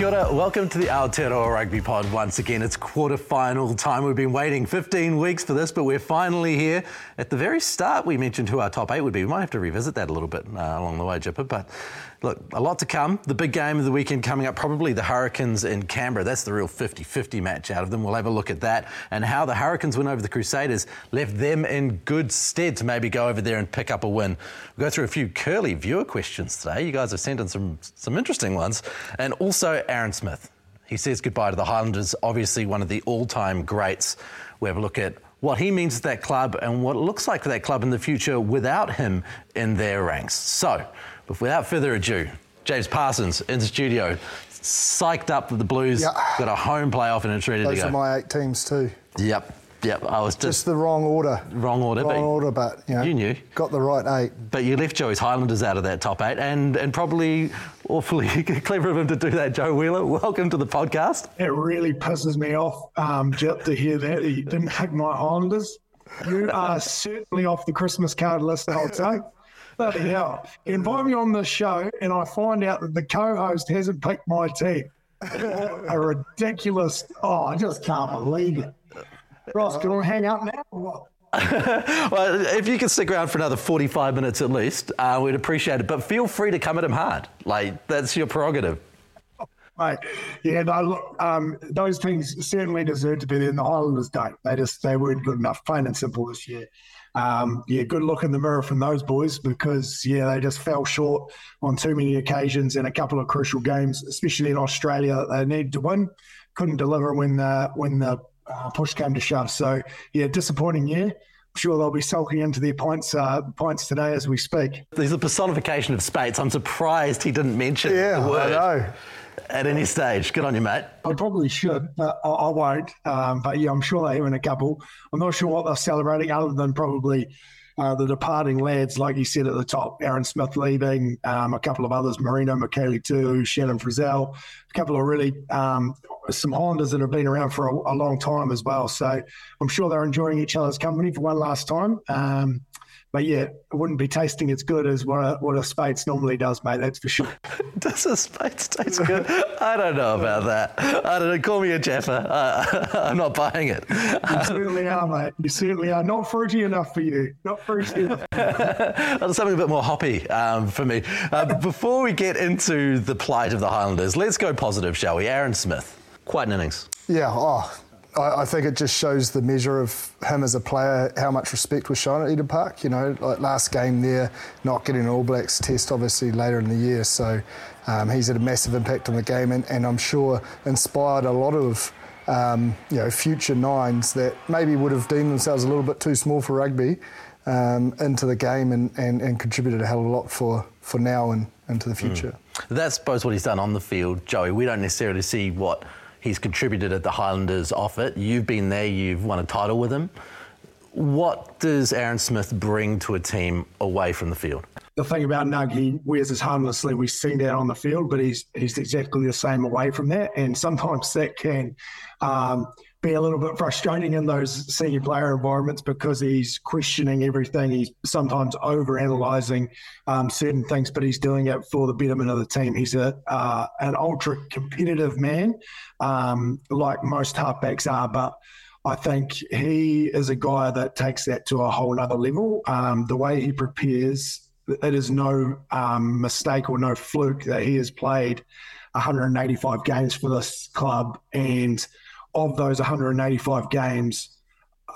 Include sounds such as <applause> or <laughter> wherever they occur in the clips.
Kia ora, welcome to the Aotearoa Rugby Pod once again. It's quarter final time. We've been waiting 15 weeks for this, but we're finally here. At the very start, we mentioned who our top eight would be. We might have to revisit that a little bit uh, along the way, Jipper, but look, a lot to come. The big game of the weekend coming up, probably the Hurricanes in Canberra. That's the real 50 50 match out of them. We'll have a look at that and how the Hurricanes win over the Crusaders left them in good stead to maybe go over there and pick up a win. We'll go through a few curly viewer questions today. You guys have sent in some, some interesting ones. And also Aaron Smith. He says goodbye to the Highlanders, obviously one of the all time greats. We have a look at what he means to that club and what it looks like for that club in the future without him in their ranks. So, but without further ado, James Parsons in the studio, psyched up with the Blues, Yeah. got a home playoff and it's ready Those to go. are my eight teams too. Yep, yep. I was just, Just the wrong order. wrong order, Wrong but order, but you, know, you knew. Got the right eight. But you left Joey's Highlanders out of that top eight, and and probably awfully <laughs> clever of him to do that. Joe Wheeler, welcome to the podcast. It really pisses me off, um, Jip, to hear that you didn't pick my Highlanders. You are <laughs> certainly off the Christmas card list, I would say. Bloody hell. Invite me on this show and I find out that the co-host hasn't picked my team. A ridiculous. Oh, I just can't believe it. Ross, can I hang up now? <laughs> Well, if you can stick around for another 45 minutes at least, uh, we'd appreciate it. But feel free to come at him hard. Like, that's your prerogative. Mate, yeah, no, look, um, those teams certainly deserve to be there, and the Highlanders don't. They just they weren't good enough, plain and simple this year. Um, yeah, good look in the mirror from those boys because yeah, they just fell short on too many occasions in a couple of crucial games, especially in Australia that they needed to win. Couldn't deliver when the when the uh, push came to shove. So yeah, disappointing year. I'm sure they'll be sulking into their pints uh, pints today as we speak. He's a personification of Speight's. I'm surprised he didn't mention Yeah, the word I know. At any stage. Good on you, mate. I probably should, but I, I won't. Um, but yeah, I'm sure they're having a couple. I'm not sure what they're celebrating other than probably uh, the departing lads, like you said at the top, Aaron Smith leaving, um, a couple of others, Marino Mikaele-Tu'u, Shannon Frizzell, a couple of really um, some Highlanders that have been around for a, a long time as well. So I'm sure they're enjoying each other's company for one last time. Um, but yeah, it wouldn't be tasting as good as what a, what a Speight's normally does, mate. That's for sure. <laughs> Does a Speight's taste good? I don't know about that. I don't know. Call me a Jaffa. <laughs> Uh, I'm not buying it. You certainly are, mate. You certainly are. Not fruity enough for you. Not fruity enough. <laughs> Something a bit more hoppy um, for me. Uh, before we get into the plight of the Highlanders, let's go positive, shall we? Aaron Smith, quite an innings. Yeah, oh, I, I think it just shows the measure of him as a player, how much respect was shown at Eden Park. You know, like last game there, not getting an All Blacks test obviously later in the year. So um, he's had a massive impact on the game and, and I'm sure inspired a lot of um, you know, future nines that maybe would have deemed themselves a little bit too small for rugby um, into the game and, and, and contributed a hell of a lot for, for now and into the future. That's suppose what he's done on the field, Joey. We don't necessarily see what he's contributed at the Highlanders off it. You've been there, you've won a title with him. What does Aaron Smith bring to a team away from the field? the thing about Nug, he wears his harmlessly. We've seen that on the field, but he's he's exactly the same away from that. And sometimes that can um, be a little bit frustrating in those senior player environments because he's questioning everything. He's sometimes over analyzing um, certain things, but he's doing it for the betterment of the team. He's a uh, an ultra competitive man, um, like most halfbacks are, but. I think he is a guy that takes that to a whole other level. Um, the way he prepares, it is no um, mistake or no fluke that he has played 185 games for this club and of those 185 games,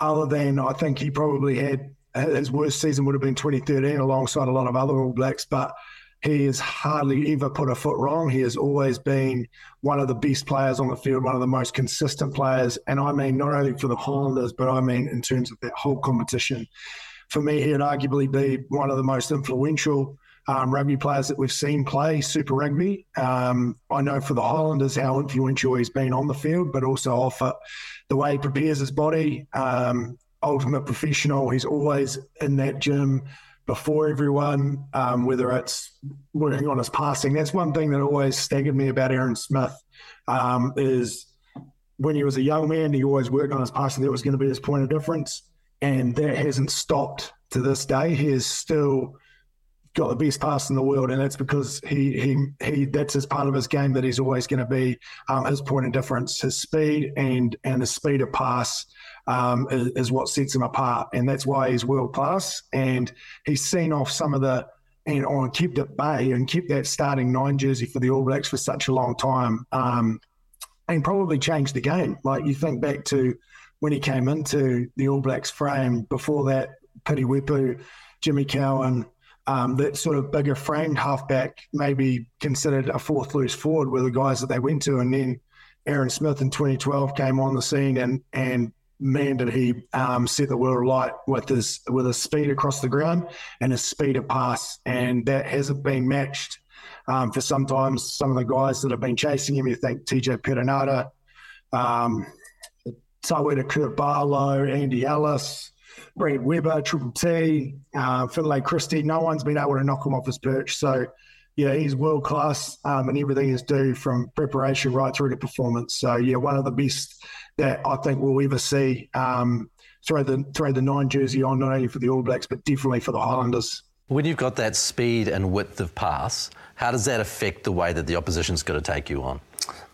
other than I think he probably had his worst season would have been 2013 alongside a lot of other All Blacks, but he has hardly ever put a foot wrong. He has always been one of the best players on the field, one of the most consistent players. And I mean, not only for the Highlanders, but I mean, in terms of that whole competition. For me, he'd arguably be one of the most influential um, rugby players that we've seen play Super Rugby. Um, I know for the Highlanders how influential he's been on the field, but also off it. The way he prepares his body, um, ultimate professional. He's always in that gym before everyone, um, whether it's working on his passing. That's one thing that always staggered me about Aaron Smith um, is when he was a young man, he always worked on his passing. That was going to be his point of difference. And that hasn't stopped to this day. He is still got the best pass in the world, and that's because he he he that's his part of his game that he's always going to be um, his point of difference. His speed and and the speed of pass um, is, is, what sets him apart, and that's why he's world class. And he's seen off some of the and on kept at bay and kept that starting nine jersey for the All Blacks for such a long time, um, and probably changed the game. Like you think back to when he came into the All Blacks frame. Before that, Piri Weepu, Jimmy Cowan um, that sort of bigger framed halfback, maybe considered a fourth loose forward, were the guys that they went to. And then Aaron Smith in 2012 came on the scene, and and man, did he um, set the world alight with his with his speed across the ground and his speed of pass, and that hasn't been matched. Um, for sometimes some of the guys that have been chasing him, you think TJ Perenara, um, Tawera Kerr-Barlow, Andy Ellis, Brad Weber, Triple T, uh, Finlay Christie. No one's been able to knock him off his perch. So, yeah, he's world class um, and everything is due from preparation right through to performance. So, yeah, one of the best that I think we'll ever see um, throw the throw the nine jersey on, not only for the All Blacks but definitely for the Highlanders. When you've got that speed and width of pass, how does that affect the way that the opposition's got to take you on?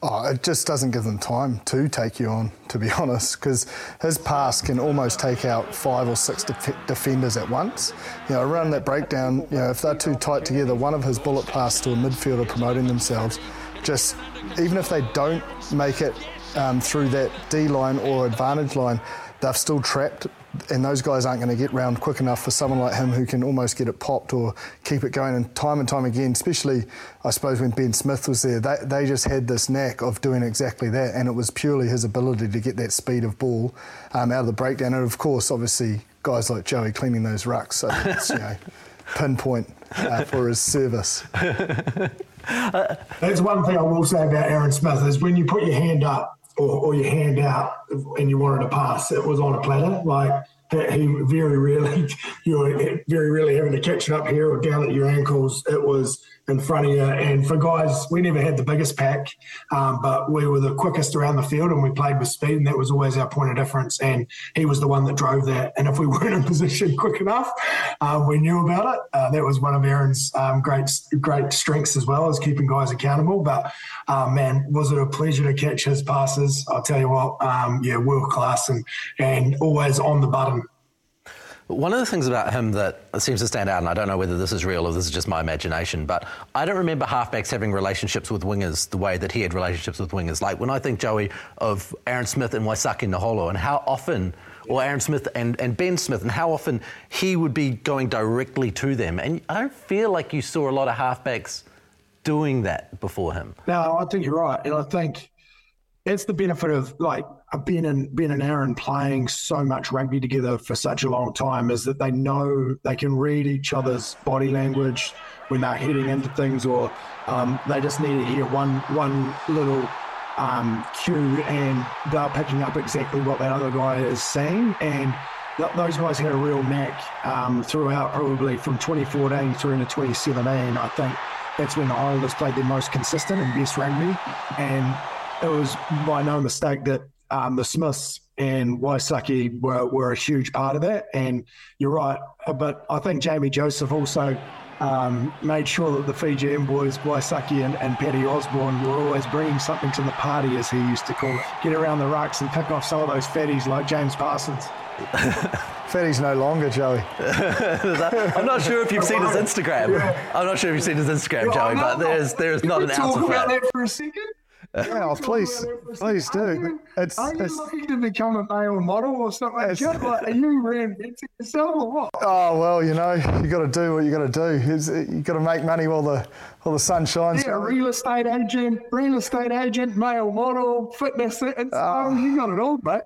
Oh, it just doesn't give them time to take you on, to be <laughs> honest, because his pass can almost take out five or six def- defenders at once. You know, around that breakdown, you know, if they're too tight together, one of his bullet passes to a midfielder promoting themselves, just even if they don't make it um, through that D line or advantage line, they're still trapped and those guys aren't going to get round quick enough for someone like him who can almost get it popped or keep it going. And time and time again, especially I suppose when Ben Smith was there, they, they just had this knack of doing exactly that, and it was purely his ability to get that speed of ball um, out of the breakdown. And of course, obviously, guys like Joey cleaning those rucks, so it's you know <laughs> pinpoint uh, for his service. <laughs> That's one thing I will say about Aaron Smith is when you put your hand up or, or your hand out and you wanted to pass, it was on a platter. Like he very rarely, <laughs> you were very rarely having to catch it up here or down at your ankles. It was in front of you. And for guys, we never had the biggest pack, um, but we were the quickest around the field and we played with speed, and that was always our point of difference. And he was the one that drove that. And if we <laughs> weren't in position quick enough, uh, we knew about it. Uh, that was one of Aaron's um, great great strengths as well as keeping guys accountable. But uh, man, was it a pleasure to catch his passes? I'll tell you what, um, yeah, world class and and always on the button. One of the things about him that seems to stand out, and I don't know whether this is real or this is just my imagination, but I don't remember halfbacks having relationships with wingers the way that he had relationships with wingers. Like when I think, Joey, of Aaron Smith and Waisake Naholo and how often, or Aaron Smith and, and Ben Smith, and how often he would be going directly to them. And I don't feel like you saw a lot of halfbacks doing that before him. No, I think you're right. And I think it's the benefit of like Ben and Ben and Aaron playing so much rugby together for such a long time is that they know they can read each other's body language when they're heading into things, or um, they just need to hear one one little um, cue and they're picking up exactly what that other guy is saying. And th- those guys had a real knack um, throughout, probably from 2014 through into 2017. I think that's when the Islanders played their most consistent and best rugby, and it was by no mistake that um, the Smiths and Waisake were, were a huge part of that. And you're right, but I think Jamie Joseph also um, made sure that the Fijian boys, Waisake and, and Paddy Osborne, were always bringing something to the party, as he used to call it. Get around the rucks and pick off some of those fatties like James Parsons. <laughs> Fatty's no longer, Joey. <laughs> I'm not sure if you've seen his Instagram. Yeah. I'm not sure if you've seen his Instagram, Joey, but there's there's not an ounce of fat. that for a second? <laughs> Yeah, please, please do. It's, are you it's, looking to become a male model or something? Like like, are you reinventing yourself or what? <laughs> Oh well, you know, you got to do what you got to do. You got to make money while the while the sun shines. Yeah, real estate agent, real estate agent, male model, fitness. It's, uh, oh, you got it all, mate.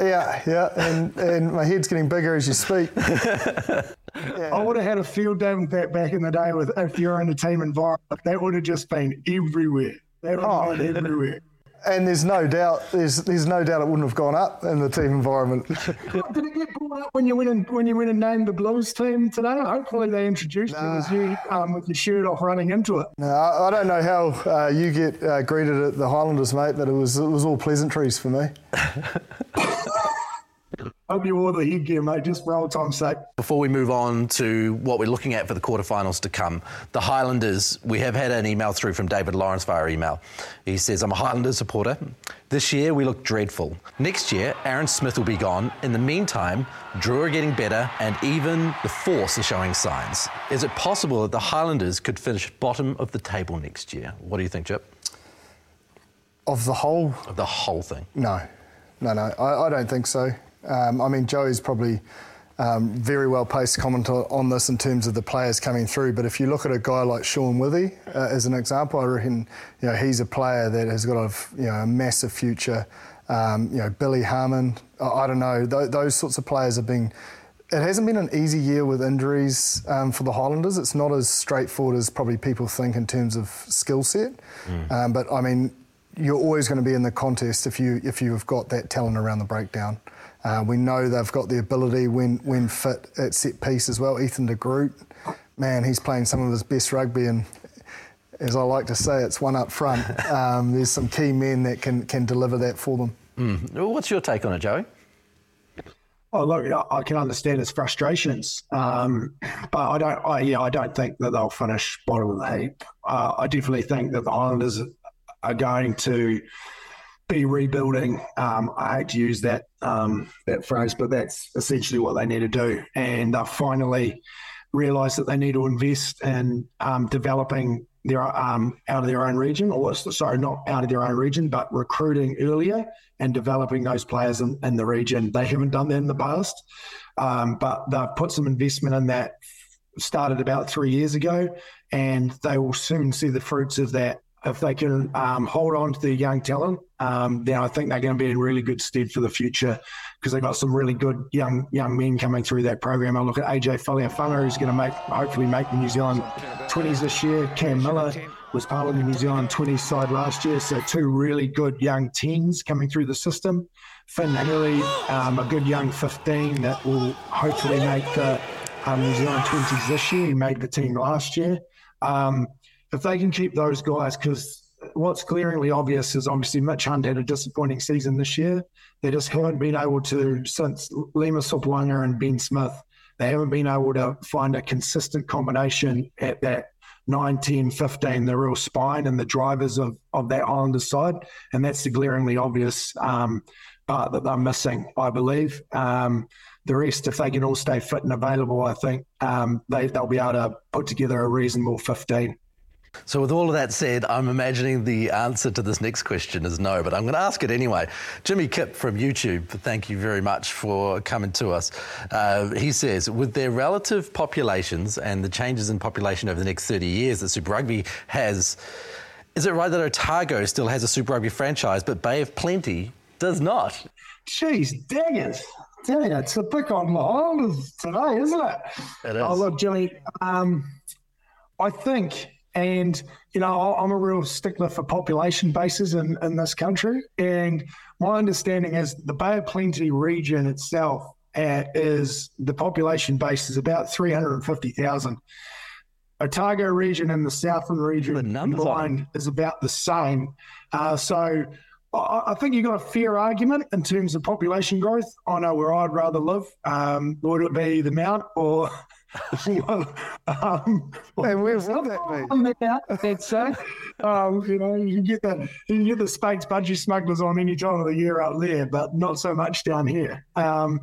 Yeah, yeah, and, and my head's getting bigger as you speak. <laughs> Yeah. I would have had a field day with that back in the day with if you're in a team environment. That would have just been everywhere. They were oh, everywhere. <laughs> And there's no doubt, there's there's no doubt it wouldn't have gone up in the team environment. <laughs> Did it get brought up when you went and when you went and named the Blues team today? Hopefully they introduced nah. you as you um, with your shirt off running into it. No, I, I don't know how uh, you get uh, greeted at the Highlanders, mate, but it was it was all pleasantries for me. <laughs> Hope you wore the headgear, mate, just for old time's sake. Before we move on to what we're looking at for the quarterfinals to come, the Highlanders, we have had an email through from David Lawrence via email. He says, I'm a Highlanders supporter. This year we look dreadful. Next year, Aaron Smith will be gone. In the meantime, Drua are getting better and even the Force are showing signs. Is it possible that the Highlanders could finish bottom of the table next year? What do you think, Chip? Of the whole? Of the whole thing. No. No, no, I, I don't think so. Um, I mean, Joey's probably um, very well placed to comment on this in terms of the players coming through. But if you look at a guy like Sean Withy uh, as an example, I reckon you know he's a player that has got a you know a massive future. Um, you know Billy Harmon, I, I don't know th- those sorts of players have been. It hasn't been an easy year with injuries um, for the Highlanders. It's not as straightforward as probably people think in terms of skill set. Mm. Um, but I mean, you're always going to be in the contest if you if you've got that talent around the breakdown. Uh, we know they've got the ability when when fit at set piece as well. Ethan de Groot, man, he's playing some of his best rugby, and as I like to say, it's one up front. <laughs> Um, there's some key men that can can deliver that for them. Mm. What's your take on it, Joey? Oh, look, I can understand his frustrations, um, but I don't. I, yeah, I don't think that they'll finish bottom of the heap. Uh, I definitely think that the Highlanders are going to be rebuilding. Um, I hate to use that um, that phrase, but that's essentially what they need to do. And they finally realised that they need to invest in um, developing their um, out of their own region, or sorry, not out of their own region, but recruiting earlier and developing those players in, in the region. They haven't done that in the past, um, but they've put some investment in that. Started about three years ago, and they will soon see the fruits of that if they can um, hold on to their young talent, um, then I think they're going to be in really good stead for the future because they've got some really good young young men coming through that program. I look at AJ Faleafaga, who's going to make hopefully make the New Zealand 20s this year. Cam Miller was part of the New Zealand 20s side last year, so two really good young 10s coming through the system. Finn Hurley, um, a good young 15 that will hopefully make the um, New Zealand 20s this year. He made the team last year. Um, if they can keep those guys, because what's glaringly obvious is obviously Mitch Hunt had a disappointing season this year. They just haven't been able to, since Lima Sopoaga and Ben Smith, they haven't been able to find a consistent combination at that 9, 10, 15, the real spine and the drivers of, of that Islanders side. And that's the glaringly obvious um, part that they're missing, I believe. Um, the rest, if they can all stay fit and available, I think um, they, they'll be able to put together a reasonable 15. So, with all of that said, I'm imagining the answer to this next question is no, but I'm going to ask it anyway. Jimmy Kip from YouTube, thank you very much for coming to us. Uh, he says, with their relative populations and the changes in population over the next 30 years that Super Rugby has, is it right that Otago still has a Super Rugby franchise, but Bay of Plenty does not? Jeez, dang it. Dang it. It's a pick on the today, isn't it? It is. Oh, look, Jimmy, um, I think and, you know, I'm a real stickler for population bases in, in this country. And my understanding is the Bay of Plenty region itself uh, is the population base is about 350,000. Otago region and the southern region the combined is about the same. Uh, so I, I think you've got a fair argument in terms of population growth. I know where I'd rather live. Um, would it be the Mount or? <laughs> um, and where would that be? That's so. Um, you know, you get the you get the Speight's budgie smugglers on any time of the year out there, but not so much down here. Um,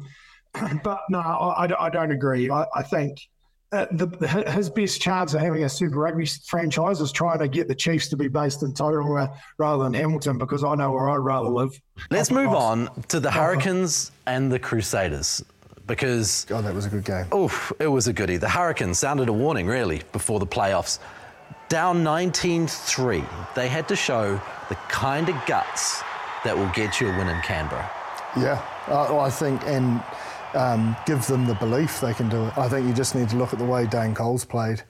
<clears throat> but no, I, I don't agree. I, I think uh, the, his best chance of having a Super Rugby franchise is trying to get the Chiefs to be based in Tauranga rather than Hamilton because I know where I'd rather live. Let's move on to the Hurricanes and the Crusaders because. God, that was a good game. Oof, it was a goodie. The Hurricanes sounded a warning, really, before the playoffs. Down 19 3, they had to show the kind of guts that will get you a win in Canberra. Yeah, uh, I think, and um, give them the belief they can do it. I think you just need to look at the way Dane Coles played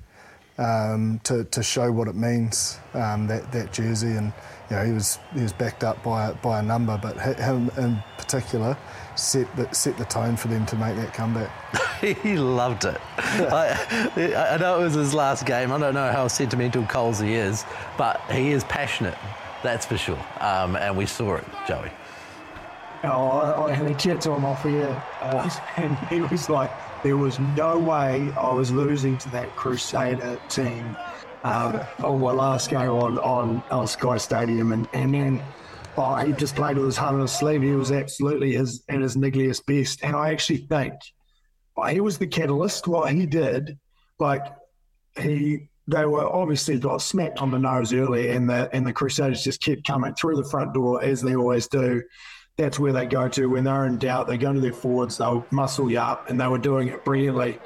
um, to, to show what it means um, that that jersey, and you know he was he was backed up by by a number, but him in particular set the, set the tone for them to make that comeback. <laughs> he loved it. I, I, know it was his last game. I don't know how sentimental Coles he is, but he is passionate. That's for sure, um, and we saw it, Joey. Oh, I had a chat to him off here, uh, and he was like, there was no way I was losing to that Crusader team um, on my last game on, on, on Sky Stadium. And, and then oh, he just played with his heart on his sleeve. He was absolutely his, at his niggliest best. And I actually think oh, he was the catalyst. What he did, like, he they were obviously got smacked on the nose early, and the and the Crusaders just kept coming through the front door as they always do that's where they go to when they're in doubt. They go to their forwards, they'll muscle you up, and they were doing it brilliantly.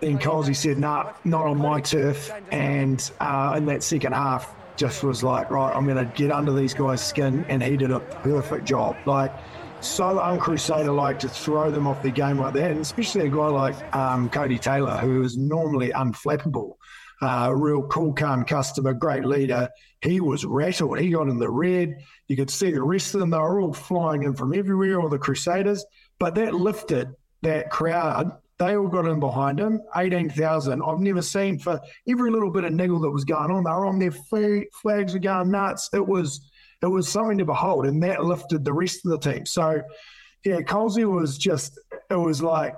Then Colsey said, "Nah, not on my turf." And uh, in that second half, just was like, "Right, I'm going to get under these guys' skin," and he did a perfect job. Like so uncrusader like to throw them off their game like that, and especially a guy like um, Codie Taylor, who is normally unflappable uh, real cool, calm customer, great leader. He was rattled. He got in the red. You could see the rest of them. They were all flying in from everywhere, all the Crusaders. But that lifted that crowd. They all got in behind him. 18,000. I've never seen for every little bit of niggle that was going on. They were on their flag, flags were going nuts. It was it was something to behold, and that lifted the rest of the team. So, yeah, Colsey was just, it was like,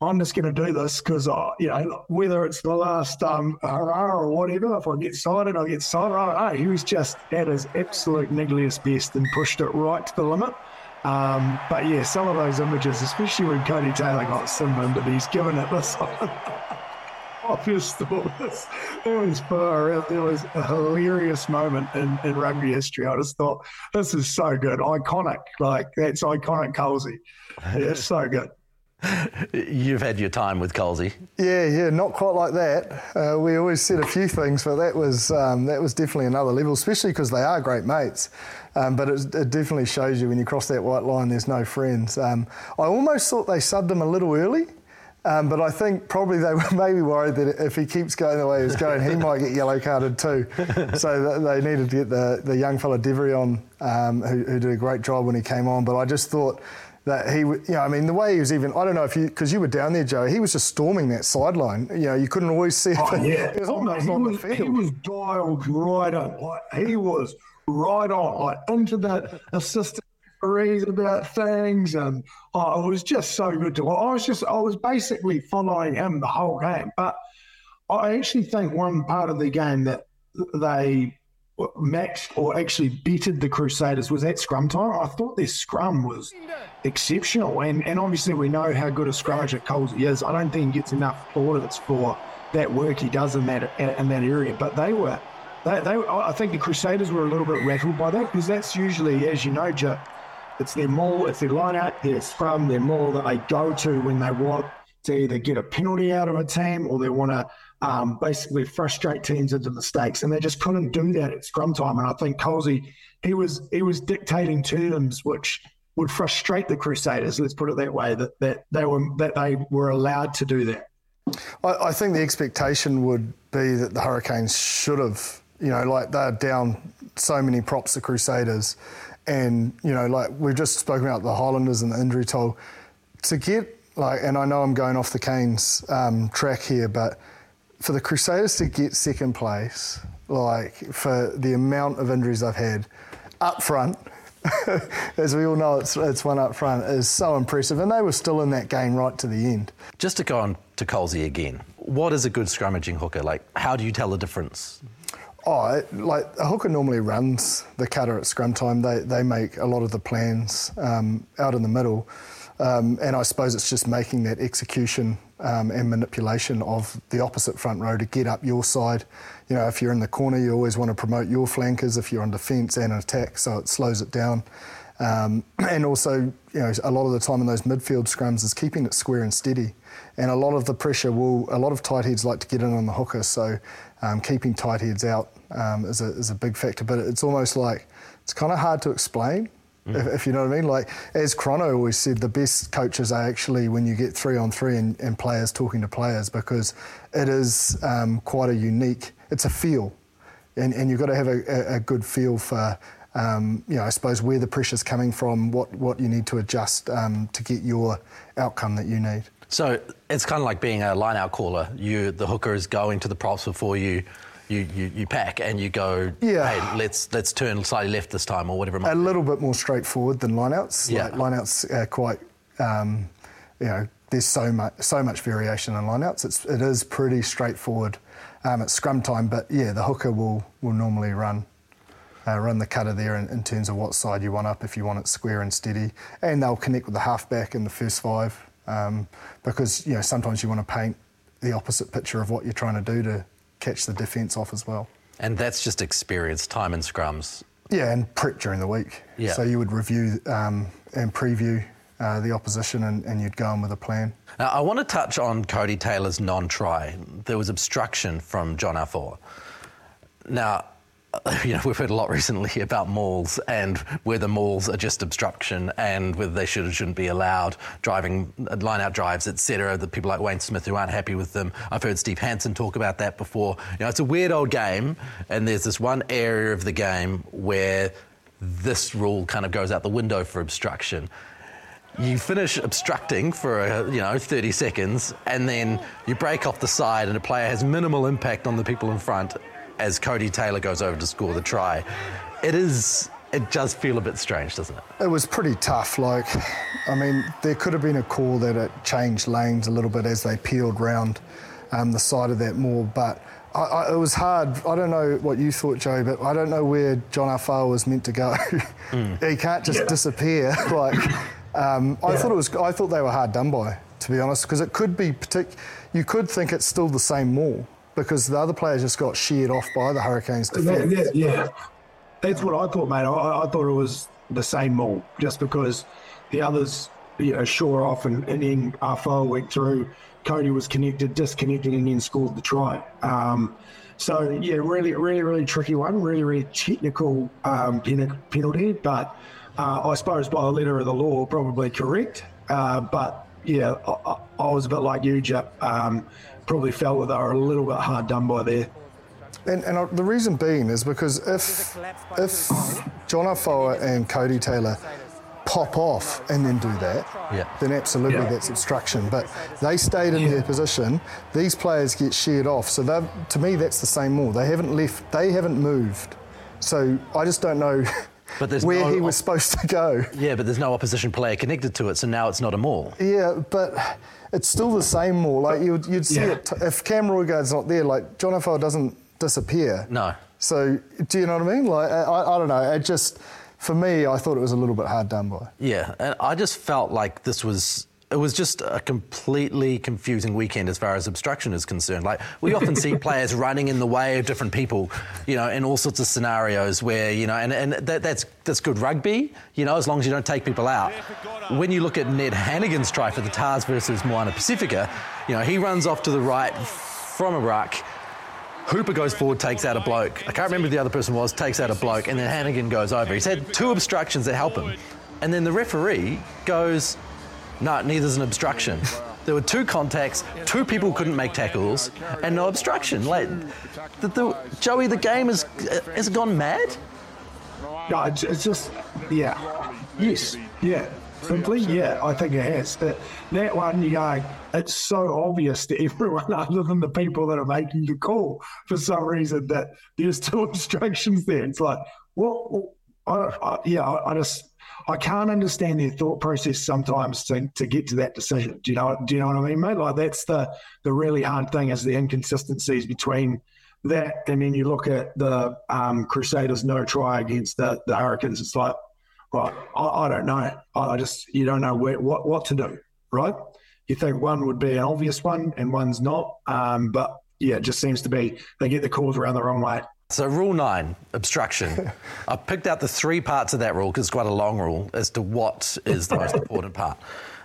I'm just going to do this because, you know, whether it's the last um, hurrah or whatever, if I get sighted, I get sighted. I don't know. He was just at his absolute niggliest best and pushed it right to the limit. Um, but yeah, some of those images, especially when Codie Taylor got Simba, but he's given it this <laughs> obvious thought this, it was far out. There was a hilarious moment in, in rugby history. I just thought, this is so good, iconic. Like, that's iconic Colsey. Yeah, it's so good. You've had your time with Colsey. Yeah, yeah, not quite like that. Uh, we always said a few things, but that was um, that was definitely another level, especially because they are great mates. Um, but it, it, definitely shows you when you cross that white line, there's no friends. Um, I almost thought they subbed him a little early. Um, but I think probably they <laughs> were maybe worried that if he keeps going the way he's going, he might get yellow carded too. So they needed to get the, the young fella Devery on, um, who, who, did a great job when he came on. But I just thought that he, you know, I mean, the way he was even, I don't know if you, because you were down there, Joe, he was just storming that sideline. You know, you couldn't always see oh, it. Yeah. <laughs> It was almost oh, he, on was, the field. he was dialed right on. Like, he was right on, like into that assistant reads about things, and oh, it was just so good to. I was just, I was basically following him the whole game. But I actually think one part of the game that they matched or actually beated the Crusaders was at scrum time. I thought their scrum was exceptional, and, and obviously we know how good a scrummager Colsey is. I don't think he gets enough plaudits for that work he does in that in that area. But they were, they, they I think the Crusaders were a little bit rattled by that because that's usually, as you know, Joe, it's their maul, it's their line out, their scrum, their maul that they go to when they want to either get a penalty out of a team or they want to um, basically frustrate teams into mistakes, and they just couldn't do that at scrum time. And I think Colsey, he was he was dictating terms which would frustrate the Crusaders. Let's put it that way. That that they were that they were allowed to do that. I, I think the expectation would be that the Hurricanes should have, you know, like they're down so many props the Crusaders, and you know, like we've just spoken about the Highlanders and the injury toll. To get like, and I know I'm going off the Canes um, track here, but for the Crusaders to get second place, like for the amount of injuries I've had up front <laughs> as we all know, it's, it's one up front, is so impressive. And they were still in that game right to the end. Just to go on to Colsey again, what is a good scrummaging hooker? Like, how do you tell the difference? Oh, it, like a hooker normally runs the cutter at scrum time. They, they make a lot of the plans um, out in the middle. Um, and I suppose it's just making that execution um, and manipulation of the opposite front row to get up your side. You know, if you're in the corner, you always want to promote your flankers if you're on defence and attack, so it slows it down. Um, <clears throat> and also, you know, a lot of the time in those midfield scrums is keeping it square and steady. And a lot of the pressure will, a lot of tight heads like to get in on the hooker, so um, keeping tight heads out um, is, a, is a big factor. But it's almost like it's kind of hard to explain. If, if, you know what I mean. Like as Crono always said, the best coaches are actually when you get three on three and, and players talking to players because it is um, quite a unique. It's a feel, and, and you've got to have a, a good feel for. Um, you know, I suppose where the pressure's coming from, what what you need to adjust um, to get your outcome that you need. So it's kind of like being a line-out caller. You, the hooker is going to the props before you you, you, you pack and you go, yeah. hey, let's let's turn slightly left this time or whatever. a little bit more straightforward than lineouts. Yeah. Like lineouts are quite, um, you know, there's so much so much variation in lineouts. It's it is pretty straightforward um, at scrum time, but yeah, the hooker will will normally run. Uh, run the cutter there in, in, terms of what side you want up if you want it square and steady, and they'll connect with the halfback in the first five um, because you know sometimes you want to paint the opposite picture of what you're trying to do to catch the defence off as well. And that's just experience, time in scrums. Yeah, and prep during the week. Yeah. So you would review um, and preview uh, the opposition and, and, you'd go in with a plan. Now, I want to touch on Codie Taylor's non try. There was obstruction from John Afoa. Now, <laughs> you know, we've heard a lot recently <laughs> about mauls and whether mauls are just obstruction and whether they should or shouldn't be allowed, driving line-out drives, etc. The people like Wayne Smith who aren't happy with them. I've heard Steve Hansen talk about that before. You know, it's a weird old game, and there's this one area of the game where this rule kind of goes out the window for obstruction. You finish obstructing for a, you know 30 seconds, and then you break off the side, and a player has minimal impact on the people in front, as Codie Taylor goes over to score the try. It is. It does feel a bit strange, doesn't it? It was pretty tough. Like, I mean, there could have been a call that it changed lanes a little bit as they peeled round um, the side of that more, but. I, I, it was hard. I don't know what you thought, Joe, but I don't know where John Afoa was meant to go. <laughs> Mm. he can't just yeah. disappear. <laughs> like, um, I thought it was. I thought they were hard done by, to be honest, because it could be partic- You could think it's still the same maul because the other players just got sheared off by the Hurricanes. Yeah, yeah, that's what I thought, mate. I, I, thought it was the same maul, just because the others, you know, shore off and, and then Afoa went through. Codie was connected, disconnected, and then scored the try. Um, so yeah, really, really, really tricky one. Really, really technical um, penalty, but uh, I suppose by the letter of the law, probably correct. Uh, but yeah, I, I, was a bit like you, Jep. Um, probably felt that they were a little bit hard done by there. And, and the reason being is because if if John Afoa and Codie Taylor pop off and then do that, yeah. then absolutely yeah. that's obstruction. But they stayed in yeah. their position. These players get sheared off. So to me, that's the same maul. They haven't left. They haven't moved. So I just don't know. <laughs> But there's where no he was supposed to go. Yeah, but there's no opposition player connected to it, so now it's not a maul. Yeah, but it's still the same maul. Like you'd, you'd see yeah. it if Cam Roigard's not there. Like John Afoa doesn't disappear. No. So do you know what I mean? Like I, I don't know. It just for me, I thought it was a little bit hard done by. Yeah, and I just felt like this was it was just a completely confusing weekend as far as obstruction is concerned. Like we often see <laughs> players running in the way of different people, you know, in all sorts of scenarios where you know, and, and that, that's that's good rugby, you know, as long as you don't take people out. When you look at Ned Hanigan's try for the Tahs versus Moana Pacifica, you know, he runs off to the right from a ruck. Hooper goes forward, takes out a bloke. I can't remember who the other person was, takes out a bloke, and then Hannigan goes over. He's had two obstructions that help him. And then the referee goes, no, neither's an obstruction. There were two contacts, two people couldn't make tackles, and no obstruction. Like, the, the, Joey, the game has has gone mad. No, it's just yeah, yes, yeah. Simply, yeah, I think it has. That that one, you go, it's so obvious to <laughs> everyone other than the people that are making the call for some reason that there's two <laughs> obstructions there. It's like, well, I, I, yeah, I, I just I can't understand their thought process sometimes to, to get to that decision. Do you know? Do you know what I mean, mate? Like that's the the really hard thing is the inconsistencies between that, and then you look at the um, Crusaders no try against the, the Hurricanes. It's like, right, I, I don't know. I, I, just you don't know where, what what to do, right? You think one would be an obvious one and one's not, um, but yeah, it just seems to be they get the calls around the wrong way. So, rule nine, obstruction. <laughs> I've picked out the three parts of that rule because it's quite a long rule as to what is the most important part.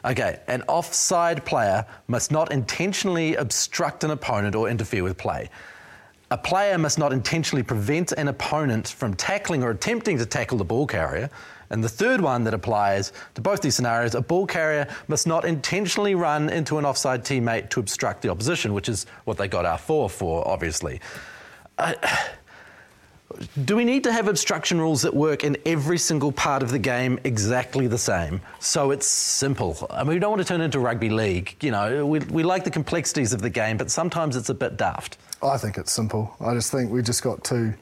Okay, an offside player must not intentionally obstruct an opponent or interfere with play. A player must not intentionally prevent an opponent from tackling or attempting to tackle the ball carrier. And the third one that applies to both these scenarios a ball carrier must not intentionally run into an offside teammate to obstruct the opposition, which is what they got Afoa for, obviously. Uh, do we need to have obstruction rules that work in every single part of the game exactly the same? So it's simple. I mean, we don't want to turn into rugby league. You know, we, we like the complexities of the game, but sometimes it's a bit daft. I think it's simple. I just think we just got two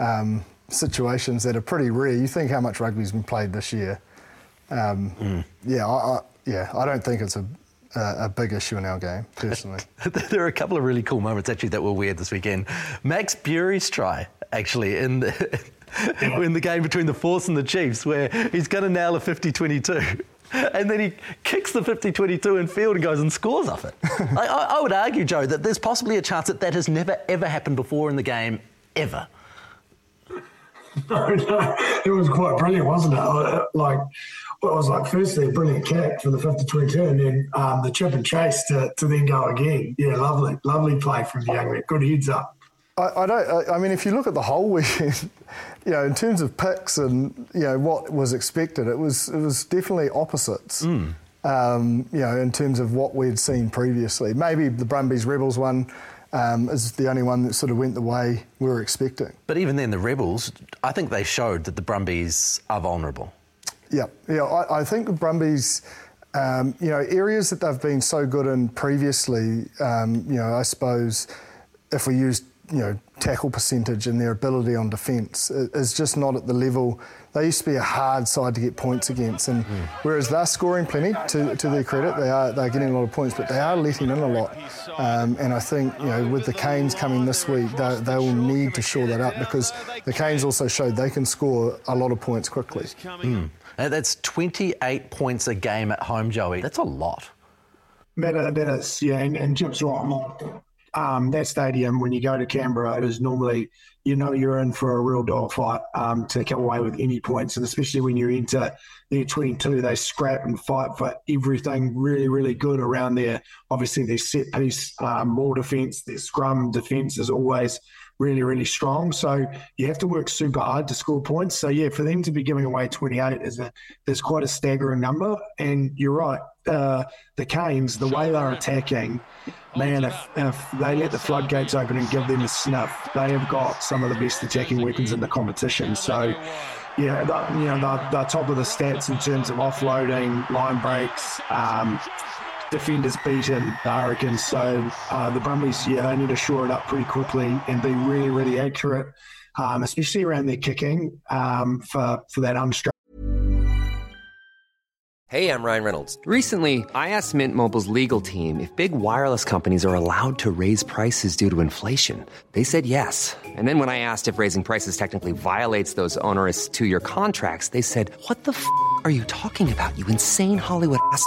um, situations that are pretty rare. You think how much rugby's been played this year. Um, mm. Yeah, I, I, yeah, I don't think it's a a, big issue in our game, personally. <laughs> there are a couple of really cool moments actually that were weird this weekend. Max Burey's try actually in the <laughs> in the game between the Force and the Chiefs, where he's going to nail a 50-22. <laughs> And then he kicks the 50-22 in field and goes and scores off it. <laughs> I, I, would argue, Joe, that there's possibly a chance that that has never ever happened before in the game, ever. No, no, it was quite brilliant, wasn't it? Like, well, it was like firstly a brilliant kick for the 50-22 and then um, the chip and chase to, to then go again. Yeah, lovely, lovely play from the young man. Good heads up. I, I don't. I, I, mean, if you look at the whole weekend, <laughs> you know, in terms of picks and you know what was expected, it was it was definitely opposites. Mm. Um, you know, in terms of what we'd seen previously, maybe the Brumbies Rebels one. Um, is the only one that sort of went the way we were expecting. But even then, the Rebels, I think they showed that the Brumbies are vulnerable. Yeah, yeah. I, I think the Brumbies, um, you know, areas that they've been so good in previously, um, you know, I suppose if we used you know, tackle percentage and their ability on defence is just not at the level. They used to be a hard side to get points against, and mm. whereas they're scoring plenty, to, to their credit, they are they're getting a lot of points, but they are letting in a lot. Um, and I think you know, with the Canes coming this week, they, they will need to shore that up because the Canes also showed they can score a lot of points quickly. Mm. That's 28 points a game at home, Joey. That's a lot. That, that is, yeah, and, and Jim's right um, that stadium, when you go to Canberra, it is normally, you know, you're in for a real dogfight um, to come away with any points. And especially when you're into their 22, they scrap and fight for everything really, really good around there. Obviously, their set piece, um, more defence, their scrum defence is always really, really strong. So you have to work super hard to score points. So, yeah, for them to be giving away 28 is, a, there's quite a staggering number. And you're right, uh, the Canes, the way they're attacking, man, if, if they let the floodgates open and give them a sniff, they have got some of the best attacking weapons in the competition. So, yeah, the, you know, they're, top of the stats in terms of offloading, line breaks, um, defenders beaten, the Hurricanes. So uh, the Brumbies, yeah, they need to shore it up pretty quickly and be really, really accurate, um, especially around their kicking um, for, for that unstructured. Hey, I'm Ryan Reynolds. Recently, I asked Mint Mobile's legal team if big wireless companies are allowed to raise prices due to inflation. They said yes. And then when I asked if raising prices technically violates those onerous two year contracts, they said, What the f are you talking about, you insane Hollywood ass?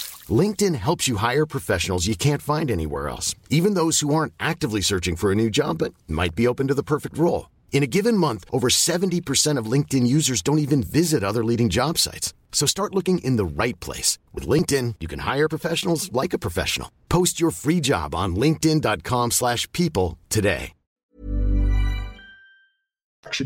LinkedIn helps you hire professionals you can't find anywhere else, even those who aren't actively searching for a new job but might be open to the perfect role. In a given month, over 70% of LinkedIn users don't even visit other leading job sites. So start looking in the right place. With LinkedIn, you can hire professionals like a professional. Post your free job on linkedin.com slash people today.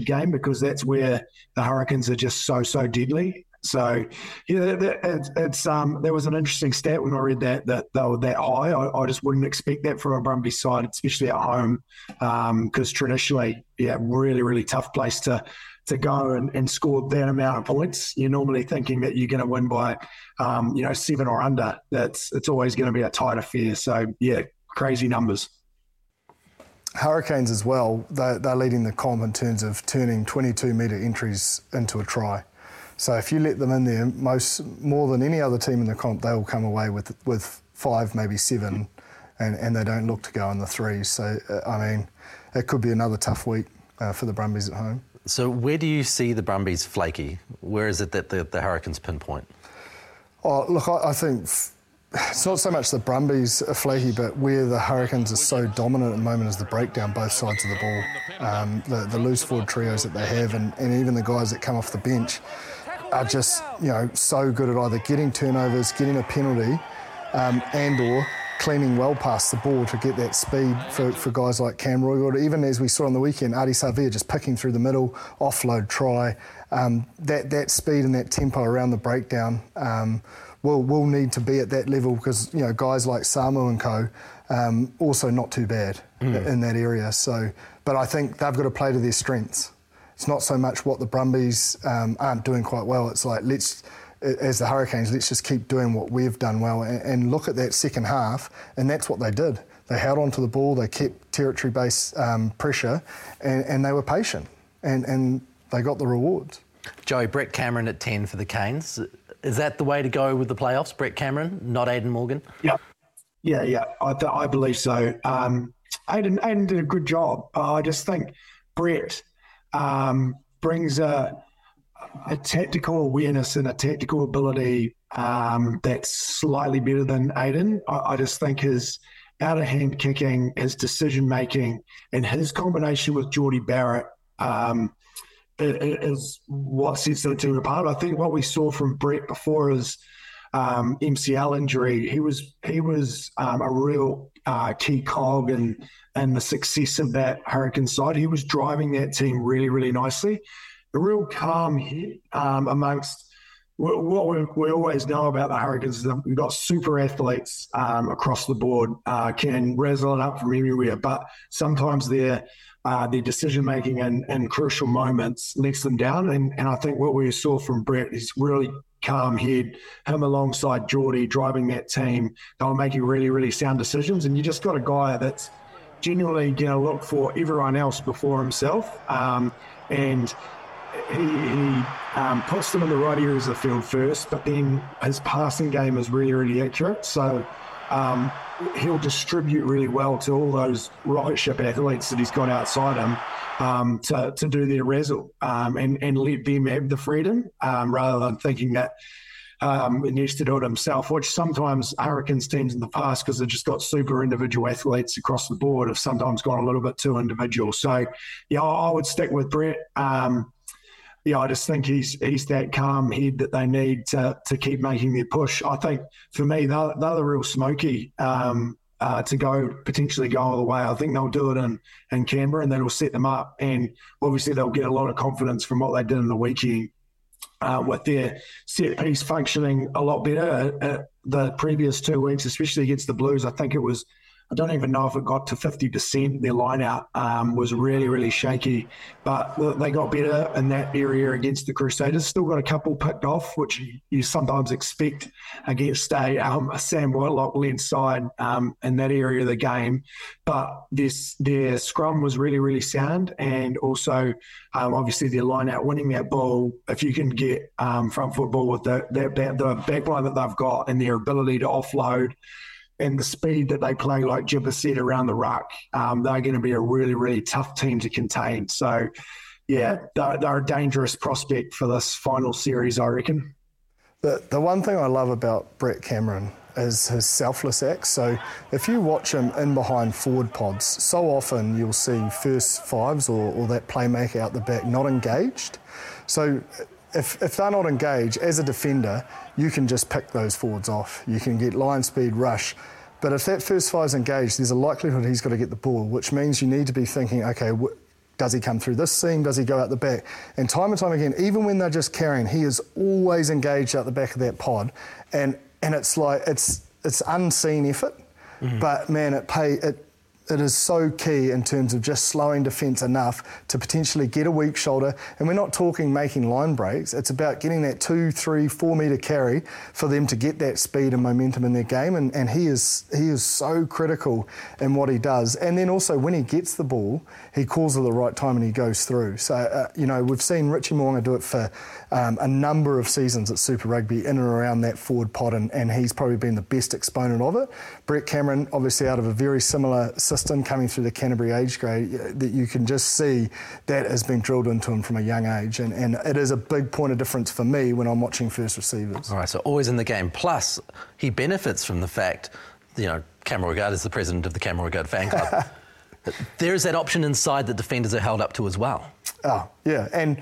Game because that's where the Hurricanes are just so, so deadly. So, yeah, it's, it's um, there was an interesting stat when I read that that they were that high. I, I just wouldn't expect that from a Brumbies side, especially at home, because um, traditionally, yeah, really really tough place to to go and, and score that amount of points. You're normally thinking that you're going to win by, um, you know, seven or under. That's it's always going to be a tight affair. So yeah, crazy numbers. Hurricanes as well, they're, they're leading the comp in terms of turning 22 metre entries into a try. So if you let them in there, most more than any other team in the comp, they will come away with with five, maybe seven, and, and they don't look to go in the threes. So uh, I mean, it could be another tough week uh, for the Brumbies at home. So where do you see the Brumbies flaky? Where is it that the, the Hurricanes pinpoint? Oh, look, I, I think it's not so much the Brumbies are flaky, but where the Hurricanes are so dominant at the moment is the breakdown both sides of the ball. Um, the, the, loose forward trios that they have, and, and, even the guys that come off the bench are just you know so good at either getting turnovers, getting a penalty, um, and or cleaning well past the ball to get that speed for, for guys like Cam Or Even as we saw on the weekend, Ardie Savea just picking through the middle, offload try. Um, that that speed and that tempo around the breakdown. Um, will will need to be at that level because you know guys like Samu and co. Um, also not too bad mm. in that area. So, but I think they've got to play to their strengths. It's not so much what the Brumbies um, aren't doing quite well. It's like let's as the Hurricanes, let's just keep doing what we've done well and, and look at that second half, and that's what they did. They held onto the ball, they kept territory-based um, pressure, and, and, they were patient, and, and they got the rewards. Joey, Brett Cameron at 10 for the Canes. Is that the way to go with the playoffs, Brett Cameron, not Aidan Morgan? Yeah, yeah, yeah. I, th- I believe so. Um, Aidan, Aidan did a good job. Uh, I just think Brett um, brings a, a tactical awareness and a tactical ability um, that's slightly better than Aiden. I, I just think his out of hand kicking, his decision making, and his combination with Jordie Barrett um, is what sets the team apart. I think what we saw from Brett before his um, MCL injury, he was he was um, a real uh, key cog in and the success of that Hurricane side. He was driving that team really really nicely. A real calm hit um, amongst what we, we, always know about the Hurricanes is that we've got super athletes um, across the board, uh, can razzle it up from everywhere, but sometimes they're uh, their decision making and, and crucial moments lets them down. And, and I think what we saw from Brett is really calm head, him alongside Jordie driving that team. They were making really, really sound decisions. And you just got a guy that's genuinely going to look for everyone else before himself. Um, and he, he um, puts them in the right areas of the field first, but then his passing game is really, really accurate. So um, he'll distribute really well to all those rocket ship athletes that he's got outside him um, to, to do their razzle um, and, and let them have the freedom um, rather than thinking that um, he needs to do it himself, which sometimes Hurricanes teams in the past, because they've just got super individual athletes across the board, have sometimes gone a little bit too individual. So, yeah, I would stick with Brett. Um, yeah, I just think he's he's that calm head that they need to to keep making their push. I think for me, they're, they're the real smoky um, uh, to go potentially go all the way. I think they'll do it in in Canberra, and that'll set them up. And obviously, they'll get a lot of confidence from what they did in the weekend. Uh, with their set piece functioning a lot better uh, the previous two weeks, especially against the Blues. I think it was I don't even know if it got to 50%. Their lineout um, was really, really shaky, but they got better in that area against the Crusaders. Still got a couple picked off, which you sometimes expect against a, um, a Sam Whitelock led side um, in that area of the game. But this their scrum was really, really sound, and also um, obviously their lineout winning that ball. If you can get um, front football with the, the, the backline that they've got and their ability to offload and the speed that they play, like Jibba said, around the ruck, um, they're going to be a really, really tough team to contain. So, yeah, they're, they're, a dangerous prospect for this final series, I reckon. The, the one thing I love about Brett Cameron is his selfless acts. So if you watch him in behind forward pods, so often you'll see first fives or, or that playmaker out the back not engaged. So if, if they're not engaged, as a defender, you can just pick those forwards off. You can get line speed, rush. But if that first five is engaged, there's a likelihood he's got to get the ball, which means you need to be thinking, okay, does he come through this seam? Does he go out the back? And time and time again, even when they're just carrying, he is always engaged out the back of that pod. And and it's like it's it's unseen effort, mm-hmm. but man, it pay it it is so key in terms of just slowing defence enough to potentially get a weak shoulder. And we're not talking making line breaks, it's about getting that two, three, four metre carry for them to get that speed and momentum in their game. And, and he is he is so critical in what he does. And then also when he gets the ball, he calls at the right time and he goes through. So, uh, you know, we've seen Richie Mo'unga do it for um, a number of seasons at Super Rugby in and around that forward pod, and, and he's probably been the best exponent of it. Brett Cameron, obviously out of a very similar system coming through the Canterbury age grade, that you can just see that has been drilled into him from a young age, and, and it is a big point of difference for me when I'm watching first receivers. All right, so always in the game. Plus, he benefits from the fact, you know, Cameron Roigard is the president of the Cameron Roigard fan club. <laughs> there is that option inside that defenders are held up to as well. Oh, yeah. And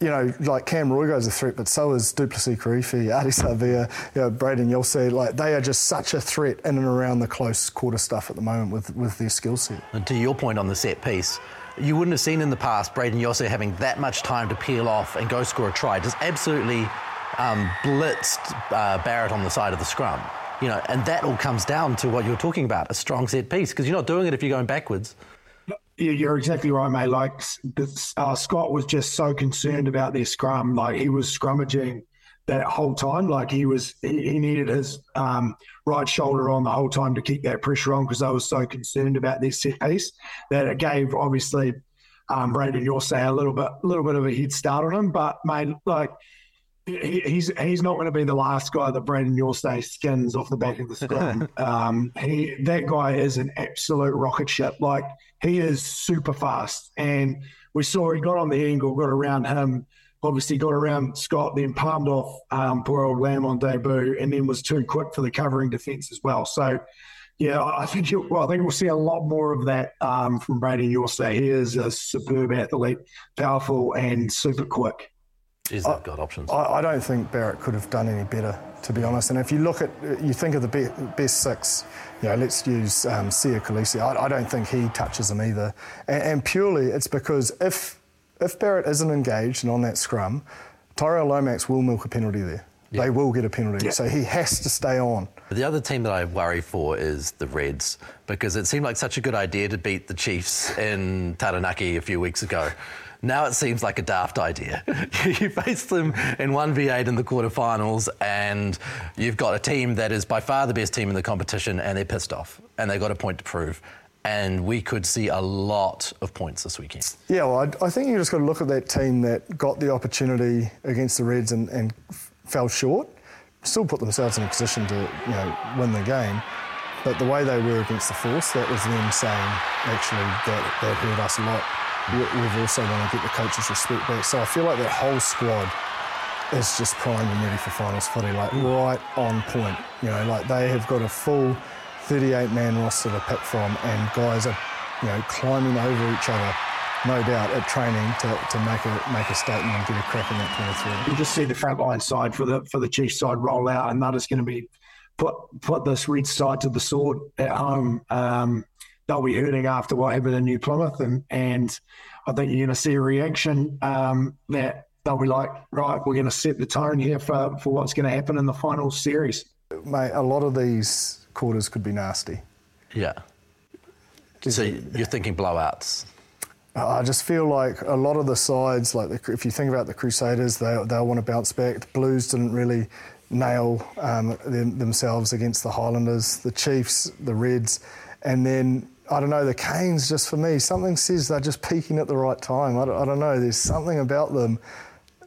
you know, like Cam Roigard's a threat, but so is Du'Plessis Kirifi, Ardie <laughs> Savea, you know, Brayden Iose. Like they are just such a threat in and around the close quarter stuff at the moment with, with their skill set. And to your point on the set piece, you wouldn't have seen in the past Brayden Iose having that much time to peel off and go score a try. Just absolutely um, blitzed uh, Barrett on the side of the scrum. You know, and that all comes down to what you're talking about, a strong set piece, because you're not doing it if you're going backwards. You're exactly right, mate. Like uh, Scott was just so concerned about their scrum. Like he was scrummaging that whole time. Like he was, he, he needed his um, right shoulder on the whole time to keep that pressure on because I was so concerned about their set piece that it gave obviously um, Brayden Iose a little bit, a little bit of a head start on him. But mate, like he's he's not going to be the last guy that Brayden Iose skins off the back of the scrum. <laughs> um, he that guy is an absolute rocket ship. Like he is super fast, and we saw he got on the angle, got around him. Obviously, got around Scott, then palmed off um, poor old Lamb on debut, and then was too quick for the covering defence as well. So, yeah, I think well, I think we'll see a lot more of that um, from Brayden Iose. He is a superb athlete, powerful and super quick. Is that got options? I, I, don't think Barrett could have done any better, to be honest. And if you look at, you think of the be, best six, you know, let's use um, Siya Kolisi. I, I, don't think he touches him either. And, and, purely it's because if if Barrett isn't engaged and on that scrum, Tyrell Lomax will milk a penalty there. Yep. They will get a penalty, yep. so he has to stay on. The other team that I worry for is the Reds because it seemed like such a good idea to beat the Chiefs in Taranaki a few weeks ago. Now it seems like a daft idea. <laughs> you face them in 1v8 in the quarterfinals, and you've got a team that is by far the best team in the competition, and they're pissed off, and they've got a point to prove. And we could see a lot of points this weekend. Yeah, well, I, I think you just got to look at that team that got the opportunity against the Reds and, and fell short. Still put themselves in a position to you know win the game. But the way they were against the Force, that was them saying, actually, that, that hurt us a lot we've also want to get the coaches' respect back. So I feel like that whole squad is just primed and ready for finals footy, like right on point. You know, like they have got a full 38 man roster to pick from, and guys are, you know, climbing over each other. No doubt at training to, to make a make a statement and get a crack in that 23. You just see the frontline side for the for the Chiefs side roll out, and that is going to be put put this red side to the sword at home. Um, they'll be hurting after what happened in New Plymouth, and and I think you're going to see a reaction um, that they'll be like, right, we're going to set the tone here for for what's going to happen in the final series. Mate, a lot of these quarters could be nasty. Yeah. So you're thinking blowouts. I just feel like a lot of the sides, like the, if you think about the Crusaders, they they'll want to bounce back. The Blues didn't really nail um, them, themselves against the Highlanders. The Chiefs, the Reds, and then I don't know, the Canes, just for me, something says they're just peaking at the right time. I don't, I don't, know, there's something about them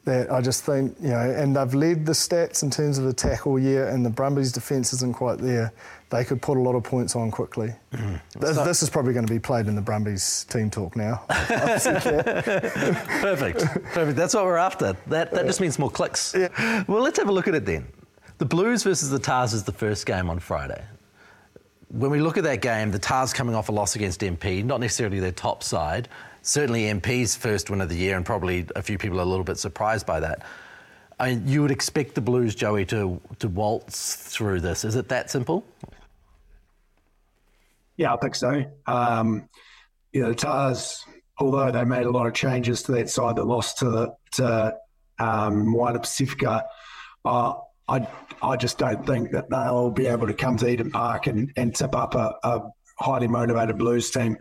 that I just think, you know, and they've led the stats in terms of attack all year, and the Brumbies' defence isn't quite there. They could put a lot of points on quickly. Mm. This, this, is probably going to be played in the Brumbies team talk now. <laughs> Perfect. Perfect. That's what we're after. That, that just means more clicks. Yeah. Well, let's have a look at it then. The Blues versus the Tahs is the first game on Friday when we look at that game, the Tahs coming off a loss against MP, not necessarily their top side. Certainly MP's first win of the year, and probably a few people are a little bit surprised by that. I mean, you would expect the Blues, Joey, to to waltz through this. Is it that simple? Yeah, I think so. Um, you know, the Tahs although they made a lot of changes to that side that lost to to um, Moana Pacifica, uh, I I just don't think that they'll be able to come to Eden Park and, and tip up a, a highly motivated Blues team.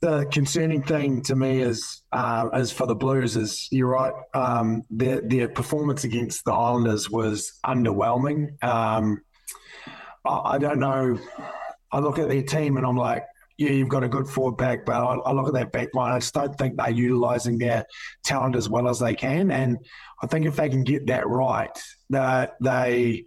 The concerning thing to me is uh, is for the Blues is you're right. Um, their their performance against the Islanders was underwhelming. Um, I, I, don't know. I look at their team and I'm like, yeah, you've got a good forward back, but I, I look at that back line. I just don't think they're utilising their talent as well as they can. And I think if they can get that right, that they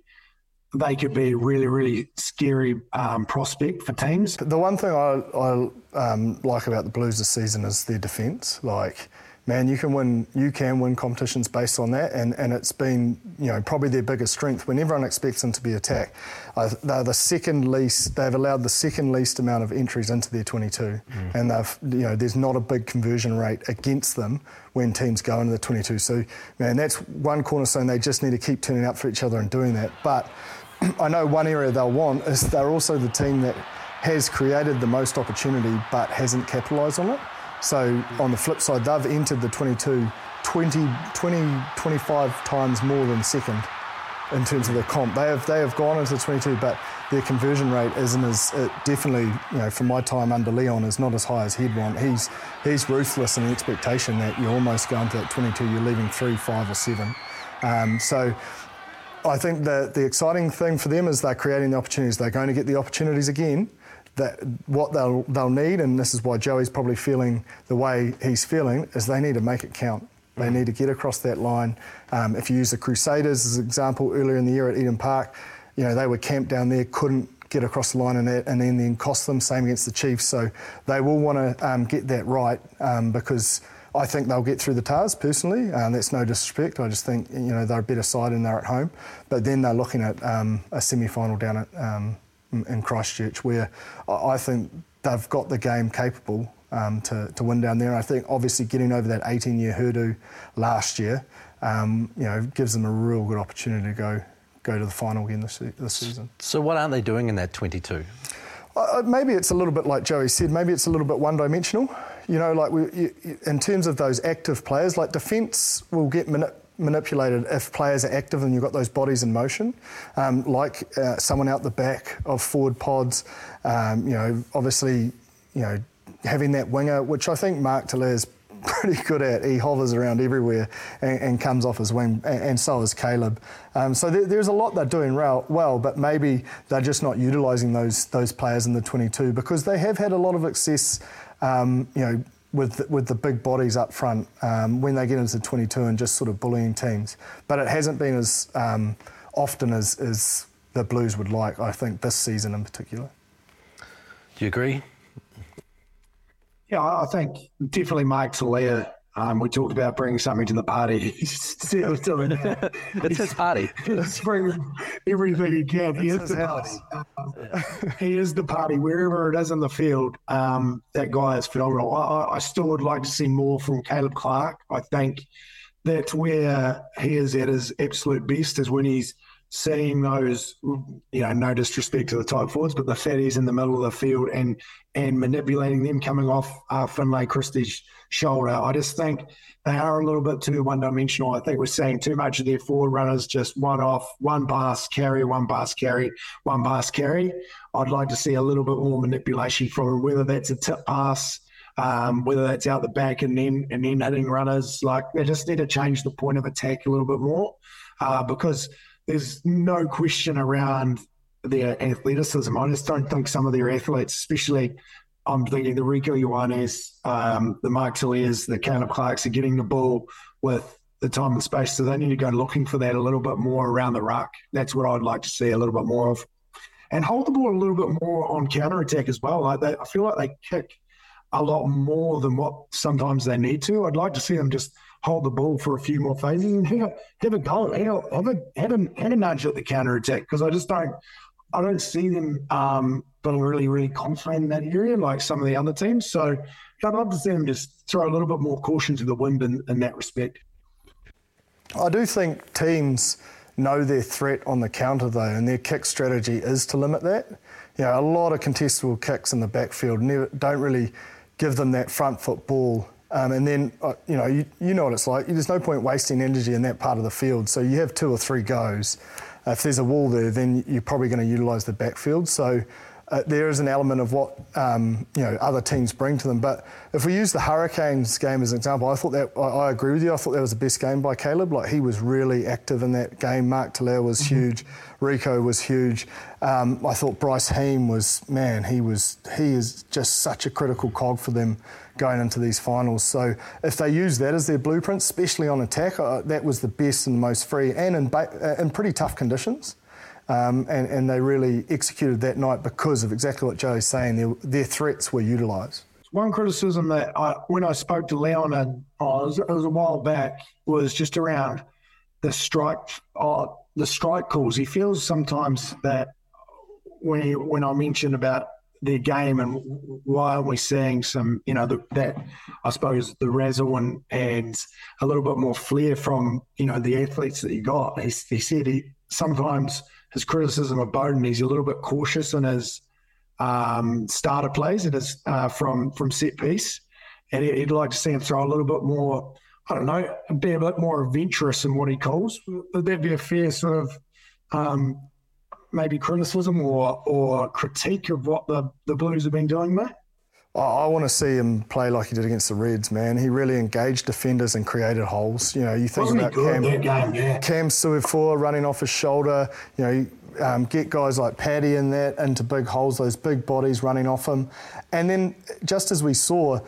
they could be a really, really scary um, prospect for teams. The one thing I, I um, like about the Blues this season is their defence. Like man, you can win you can win competitions based on that, and, and it's been you know probably their biggest strength when everyone expects them to be attacked. Uh, they're the second least. They've allowed the second least amount of entries into their 22, mm. and they've you know there's not a big conversion rate against them when teams go into the 22. So man, that's one cornerstone. They just need to keep turning up for each other and doing that. But <clears throat> I know one area they'll want is they're also the team that has created the most opportunity but hasn't capitalised on it. So on the flip side, they've entered the 22 20, 20 25 times more than second in terms of the comp. They have they have gone into the 22, but their conversion rate isn't as it definitely you know from my time under Leon is not as high as he'd want. He's he's ruthless in the expectation that you're almost going to that 22, you're leaving three, five, or seven. Um, so. I think that the exciting thing for them is they're creating the opportunities. They're going to get the opportunities again, that what they'll they'll need, and this is why Joey's probably feeling the way he's feeling, is they need to make it count. They need to get across that line. Um, if you use the Crusaders as an example, earlier in the year at Eden Park, you know they were camped down there, couldn't get across the line, and, that, and then then cost them. Same against the Chiefs, so they will want to um, get that right um, because. I think they'll get through the Tahs personally. Um, that's no disrespect. I just think you know they're a better side and they're at home. But then they're looking at um, a semi-final down at in Christchurch, where I think they've got the game capable um, to, to win down there. And I think obviously getting over that 18 year hurdle last year, um, you know, gives them a real good opportunity to go go to the final again this, this season. So what aren't they doing in that 22? Uh, maybe it's a little bit like Joey said. Maybe it's a little bit one-dimensional. You know, like we, you, in terms of those active players, like defence will get minute manipulated if players are active and you've got those bodies in motion, um, like uh, someone out the back of forward pods. Um, you know, obviously, you know, having that winger, which I think Mark Telea is <laughs> pretty good at. He hovers around everywhere and, and comes off his wing, and, and so is Caleb. Um, so there, there's a lot they're doing well, but maybe they're just not utilising those those players in the 22 because they have had a lot of success. Um, you know, with with the big bodies up front um, when they get into 22 and just sort of bullying teams. But it hasn't been as um, often as, as the Blues would like. I think this season in particular. Do you agree? Yeah, I think definitely Mark Telea um, we talked about bringing something to the party. He's <laughs> still doing that. <laughs> it's his party. He's bringing everything he can. He is the party. Um, he is the party wherever it is in the field. Um, that guy is phenomenal. I, I, still would like to see more from Caleb Clark. I think that's where he is at his absolute best is when he's seeing those, you know, no disrespect to the tight forwards, but the fatties in the middle of the field and and manipulating them coming off uh, Finlay Christie's shoulder. I just think they are a little bit too one dimensional. I think we're seeing too much of their forward runners just one off, one pass carry, one pass carry, one pass carry. I'd like to see a little bit more manipulation from them, whether that's a tip pass. Um, whether that's out the back and then and then hitting runners, like they just need to change the point of attack a little bit more, uh, because there's no question around their athleticism. I just don't think some of their athletes, especially I'm thinking the Rieko Ioanes, um, the Mark Teleas, the Caleb Clarks are getting the ball with the time and space. So they need to go looking for that a little bit more around the ruck. That's what I'd like to see a little bit more of. And hold the ball a little bit more on counter attack as well. Like they, I feel like they kick a lot more than what sometimes they need to. I'd like to see them just hold the ball for a few more phases and have a, have a goal, have a, have a, have a, have a nudge at the counter attack because I just don't I don't see them um, being really, really confident in that area like some of the other teams. So I'd love to see them just throw a little bit more caution to the wind in, in that respect. I do think teams know their threat on the counter though, and their kick strategy is to limit that. You know, a lot of contestable kicks in the backfield never, don't really give them that front foot ball. Um, and then, uh, you know, you, you know what it's like. There's no point wasting energy in that part of the field. So you have two or three goes. If there's a wall there, then you're probably going to utilise the backfield. So uh, there is an element of what um, you know other teams bring to them. But if we use the Hurricanes game as an example, I thought that I, I agree with you. I thought that was the best game by Caleb. Like he was really active in that game. Mark Telea was mm-hmm. huge. Rieko was huge. Um, I thought Bryce Heem was man. He was he is just such a critical cog for them going into these finals. So if they use that as their blueprint, especially on attack, uh, that was the best and the most free, and in, ba- uh, in pretty tough conditions. Um, and, and, they really executed that night because of exactly what Joey's saying. Their, their threats were utilised. One criticism that I, when I spoke to Leon, and oh, it, was, a while back, was just around the strike, oh, the strike calls. He feels sometimes that when he, when I mentioned about their game and why are we seeing some, you know, the, that I suppose the razzle and, and a little bit more flair from, you know, the athletes that he got. He, he said he sometimes his criticism of Beauden. he's a little bit cautious in his um, starter plays and his uh, from from set piece, and he'd like to see him throw a little bit more. I don't know, be a bit more adventurous in what he calls. Would that be a fair sort of um, maybe criticism or or critique of what the, the Blues have been doing, mate? I want to see him play like he did against the Reds, man. He really engaged defenders and created holes. You know, you think Wasn't about Cam, game, yeah. Cam Suafoa running off his shoulder. You know, um, get guys like Paddy in that into big holes, those big bodies running off him. And then, just as we saw,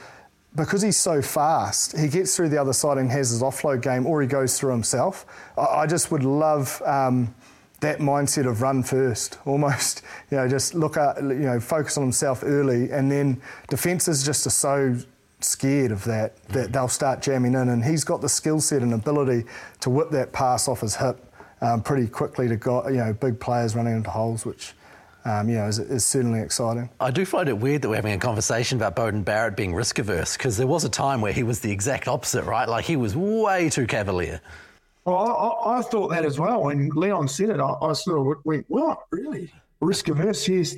because he's so fast, he gets through the other side and has his offload game, or he goes through himself. I, I just would love. Um, that mindset of run first, <laughs> almost, you know, just look at, you know, focus on himself early, and then defences just are so scared of that that they'll start jamming in, and he's got the skill set and ability to whip that pass off his hip um, pretty quickly to go, you know, big players running into holes, which. Um, you know, is, is, certainly exciting. I do find it weird that we're having a conversation about Beauden Barrett being risk averse because there was a time where he was the exact opposite, right? Like he was way too cavalier. Well, I, I, thought that as well. When Leon said it, I, I sort of went, "What really risk averse?" He's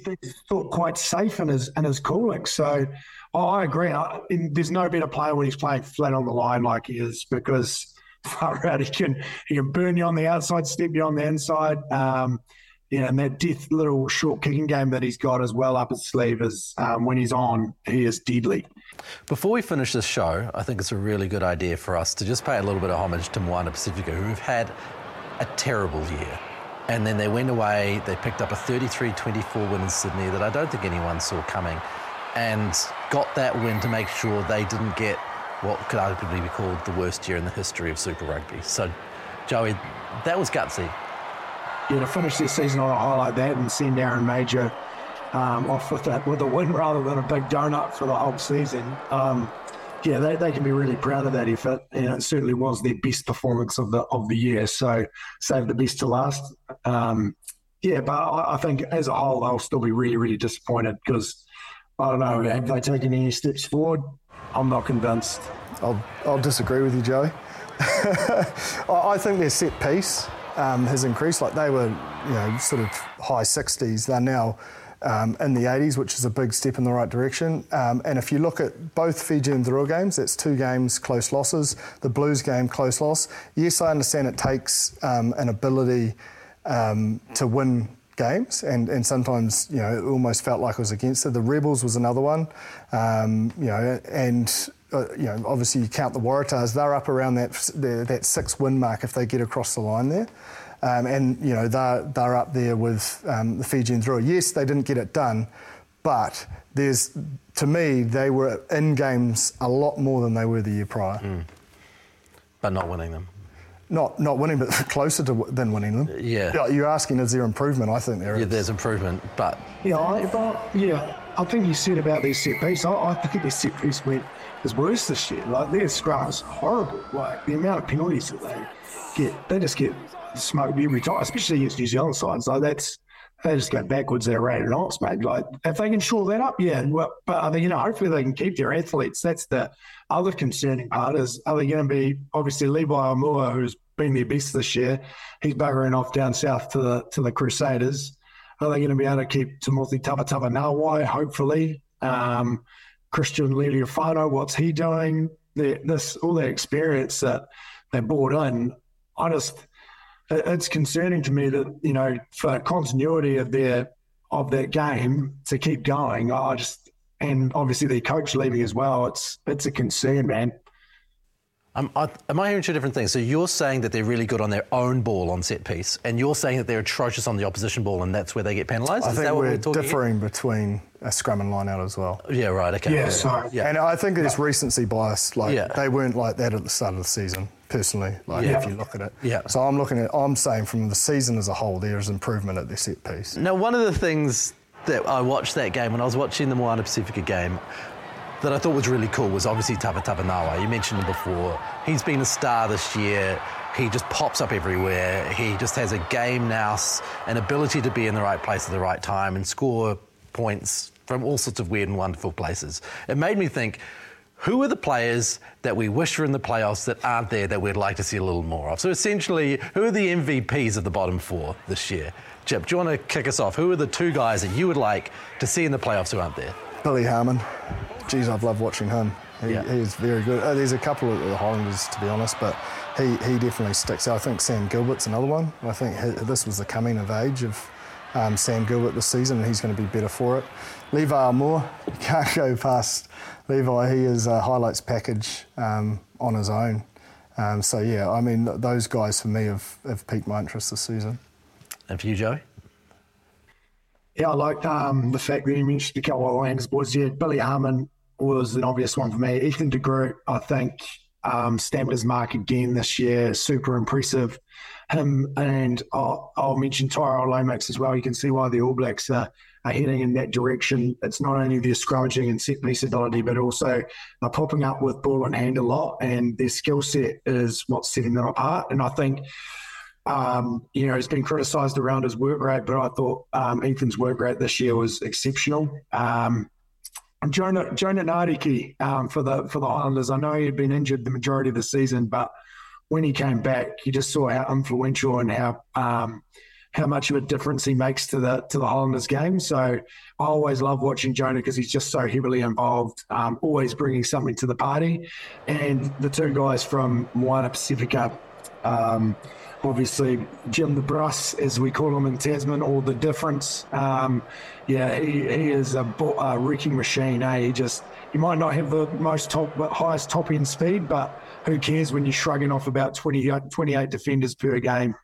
thought quite safe in his in his cooling. So oh, I agree. I, there's no better player when he's playing flat on the line like he is because <laughs> far out he can he can burn you on the outside, step you on the inside. Um, yeah, and that death little short kicking game that he's got as well up his sleeve is um, when he's on, he is deadly. Before we finish this show, I think it's a really good idea for us to just pay a little bit of homage to Moana Pacifica, who have had a terrible year. And then they went away, they picked up a 33 24 win in Sydney that I don't think anyone saw coming, and got that win to make sure they didn't get what could arguably be called the worst year in the history of Super Rugby. So, Joey, that was gutsy yeah, to finish this season on a high like that and send Aaron Mauger um, off with a, with a win rather than a big donut for the whole season. Um, yeah, they, they can be really proud of that effort, and it certainly was their best performance of the of the year. So save the best to last. Um, yeah, but I, I, think as a whole they'll still be really really disappointed because I don't know have they taken any steps forward? I'm not convinced. I'll I'll disagree with you, Joey. <laughs> I think their set piece um, has increased. Like they were, you know, sort of high 60s. They're now um, in the 80s, which is a big step in the right direction. Um, and if you look at both Fiji and Drua games, that's two games close losses. The Blues game close loss. Yes, I understand it takes um, an ability um, to win games, and, and sometimes you know it almost felt like it was against it. The Rebels was another one, um, you know, and uh, you know, obviously you count the Waratahs, they're up around that that six win mark if they get across the line there. Um, and you know they're they're up there with um, the Fijians Drua. Yes, they didn't get it done, but there's to me they were in games a lot more than they were the year prior. Mm. But not winning them. Not not winning, but <laughs> closer to than winning them. Yeah. You're asking, is there improvement? I think there is. yeah, there's improvement, but yeah, I, but, yeah. I think you said about these set piece. I, I think this set piece went is worse this year. Like their scrum is horrible. Like the amount of penalties that they get, they just get smoked every time, especially against New Zealand sides. Like that's they just go backwards a rate of knots, mate. Like if they can shore that up, yeah. Well, but I mean, you know, hopefully they can keep their athletes. That's the other concerning part. Is are they going to be obviously Levi Aumua, who's been their best this year? He's buggering off down south to the to the Crusaders. Are they going to be able to keep Timoci Tavatavanawai? Hopefully. Um, Christian Leali'ifano, what's he doing? The, this all the experience that they brought in. I just it's concerning to me that you know for continuity of their of their game to keep going. I just and obviously the coach leaving as well. It's it's a concern, man. Um, I, am I hearing two different things? So you're saying that they're really good on their own ball on set piece, and you're saying that they're atrocious on the opposition ball, and that's where they get penalised. I Is think that what we're, we're talking differing between a scrum and line out as well. Yeah, right. Okay. Yeah, so Yeah. And I think it's recency bias. Like Yeah. they weren't like that at the start of the season. Personally, like Yeah. if you look at it. Yeah. So I'm looking at. I'm saying from the season as a whole, there is improvement at their set piece. Now, one of the things that I watched that game when I was watching the Moana Pacifica game that I thought was really cool was obviously Tapa Tapanawa. You mentioned him before. He's been a star this year. He just pops up everywhere. He just has a game nous, an ability to be in the right place at the right time and score points from all sorts of weird and wonderful places. It made me think. Who are the players that we wish were in the playoffs that aren't there that we'd like to see a little more of? So essentially, who are the MVPs of the bottom four this year? Chip, do you want to kick us off? Who are the two guys that you would like to see in the playoffs who aren't there? Billy Harmon. Geez, I've loved watching him. He, Yeah. He's very good. Uh, there's a couple of the Highlanders, to be honest, but he, he definitely sticks out. I think Sam Gilbert's another one. I think he, this was the coming of age of um, Sam Gilbert this season, and he's going to be better for it. Levi Aumua, you can't <laughs> go past Levi. He is a highlights package um, on his own. Um, so, yeah, I mean, th- those guys for me have, have piqued my interest this season. And for you, Joey? Yeah, I liked um, the fact that you mentioned the couple Lions boys. Yeah, Billy Harmon was an obvious one for me. Ethan de Groot, I think, um, stamped his mark again this year. Super impressive. Him and I'll, I'll mention Tyrell Lomax as well. You can see why the All Blacks are, are heading in that direction. It's not only their scrummaging and set piece ability, but also they're popping up with ball in hand a lot, and their skill set is what's setting them apart. And I think um, you know, he's been criticised around his work rate, but I thought um, Ethan's work rate this year was exceptional. Um, Jonah Jonah Nareki um, for the for the Highlanders. I know he had been injured the majority of the season, but when he came back, you just saw how influential and how um, how much of a difference he makes to the to the Highlanders game. So I always love watching Jonah because he's just so heavily involved, um, always bringing something to the party. And the two guys from Moana Pacifica. Um, obviously Jim the Bruss, as we call him in Tasman, or the difference. Um, yeah, he, he is a, a wrecking machine. Eh? He just he might not have the most top, but highest top end speed, but who cares when you're shrugging off about 20, 28 defenders per game?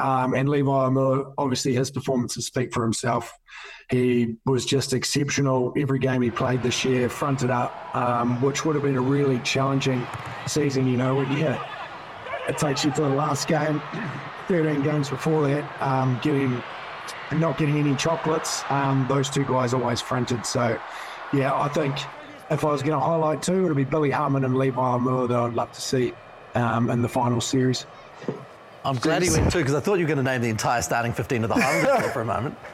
Um, and Levi Miller, obviously his performances speak for himself. He was just exceptional every game he played this year, fronted up, um, which would have been a really challenging season. You know, when you it takes you to the last game, 13 games before that, um, getting not getting any chocolates. Um, those two guys always fronted. So, yeah, I think if I was going to highlight two, it'd be Billy Harmon and Levi Aumua that I'd love to see um, in the final series. I'm glad he went too because I thought you were going to name the entire starting 15 of the Highlanders for a moment. <laughs>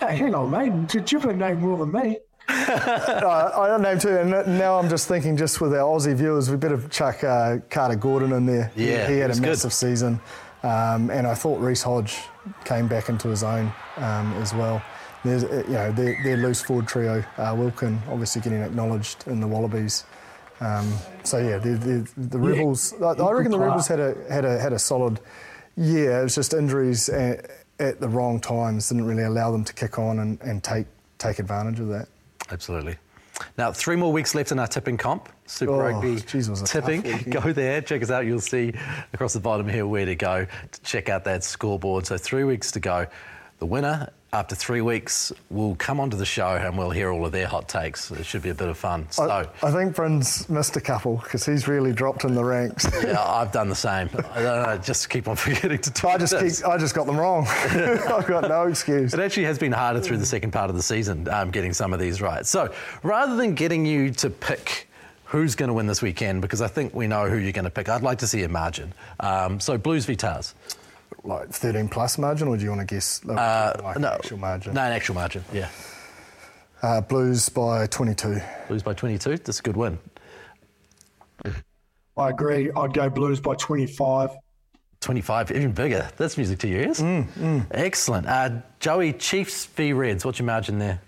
Hey, hang on, mate. Did you name more than me? <laughs> Uh, I don't know too, and now I'm just thinking, just with our Aussie viewers, we better chuck uh, Carter Gordon in there. He- Yeah, he, he had a good. massive season, um, and I thought Reece Hodge came back into his own um, as well. There's, uh, you know, their, their loose forward trio, uh, Wilkin obviously getting acknowledged in the Wallabies. Um, so yeah, the, the, the Rebels. I, I reckon the Rebels had a had a had a solid year. It was just injuries at, at the wrong times didn't really allow them to kick on and, and take take advantage of that. Absolutely. Now, three more weeks left in our tipping comp. Super Oh, Rugby geez, it was a tough tipping. <laughs> Go there, check us out. You'll see across the bottom here where to go to check out that scoreboard. So, three weeks to go. The winner, after three weeks, we'll come onto the show and we'll hear all of their hot takes. It should be a bit of fun. So, I, I think Bryn's missed a couple because he's really dropped in the ranks. <laughs> yeah, I've done the same. I don't know, just keep on <laughs> forgetting to do I just keep, I just got them wrong. <laughs> I've got no excuse. It actually has been harder through the second part of the season, um, getting some of these right. So rather than getting you to pick who's going to win this weekend, because I think we know who you're going to pick, I'd like to see a margin. Um, so Blues v Tahs. Like 13 plus margin, or do you want to guess like, like an actual margin? No, an actual margin, yeah. Uh, Blues by 22. Blues by 22, that's a good win. I agree. I'd go Blues by 25. 25, even bigger. That's music to your ears. Excellent. Uh, Joey, Chiefs v Reds, what's your margin there?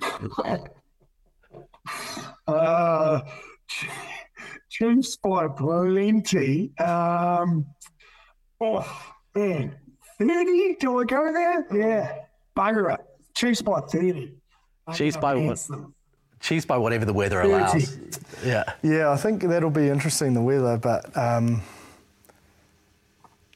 <laughs> Uh, Chiefs by plenty. Um, oh, man. 30? Do I go there? Yeah. Bugger it. Chiefs by 30. Chiefs by what? Them. Chiefs by whatever the weather 30. allows. Yeah. Yeah, I think that'll be interesting, the weather, but um,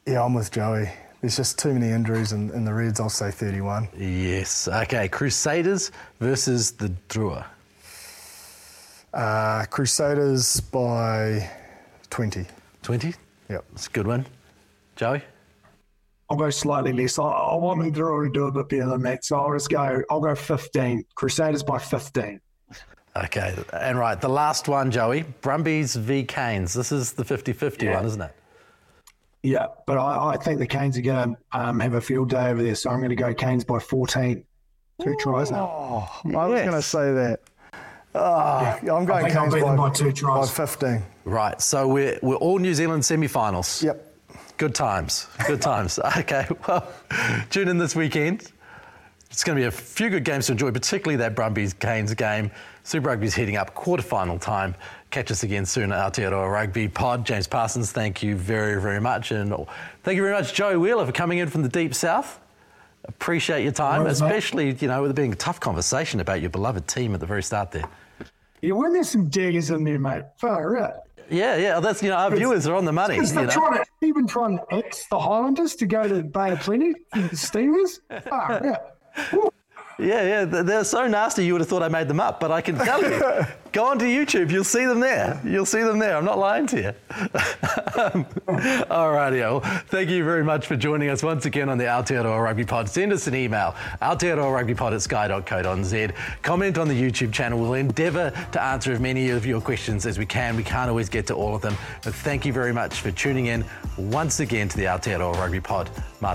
yeah, I'm with Joey. There's just too many injuries in, in the Reds. I'll say 31. Yes. Okay. Crusaders versus the Drua. Uh, Crusaders by 20. 20? Yep. That's a good one. Joey? I'll go slightly less. I, I want me to already do a bit better than that. So I'll just go, I'll go 15. Crusaders by 15. Okay. And right, the last one, Joey. Brumbies v Canes. This is the 50 50 Yeah. one, isn't it? Yeah, but I, I think the Canes are going to um, have a field day over there. So I'm going to go Canes by 14. Two tries now. Oh, I was going to say that. Oh, I'm going think I'll Canes by, by two tries. by 15. Right. So we're, we're all New Zealand semi finals. Yep. Good times. Good times. <laughs> Okay. Well, tune in this weekend. It's going to be a few good games to enjoy, particularly that Brumbies Canes game. Super Rugby's heating up, quarter-final time. Catch us again soon at Aotearoa Rugby Pod. James Parsons, thank you very, very much. And thank you very much, Joey Wheeler, for coming in from the deep south. Appreciate your time, mate. especially, you know, with it being a tough conversation about your beloved team at the very start there. Yeah, when there's some diggers in there, mate. Far out. Yeah, yeah, that's, you know, our viewers are on the money. You they're know? trying to, even trying to X the Highlanders to go to Bay of Plenty, the Steelers. Far out. Woo. <laughs> Yeah, yeah, they're so nasty you would have thought I made them up, but I can tell you. <laughs> go onto YouTube, you'll see them there. You'll see them there. I'm not lying to you. <laughs> all righty, well, thank you very much for joining us once again on the Aotearoa Rugby Pod. Send us an email, aotearoarugbypod at sky.co.nz. Comment on the YouTube channel. We'll endeavour to answer as many of your questions as we can. We can't always get to all of them, but thank you very much for tuning in once again to the Aotearoa Rugby Pod. Mā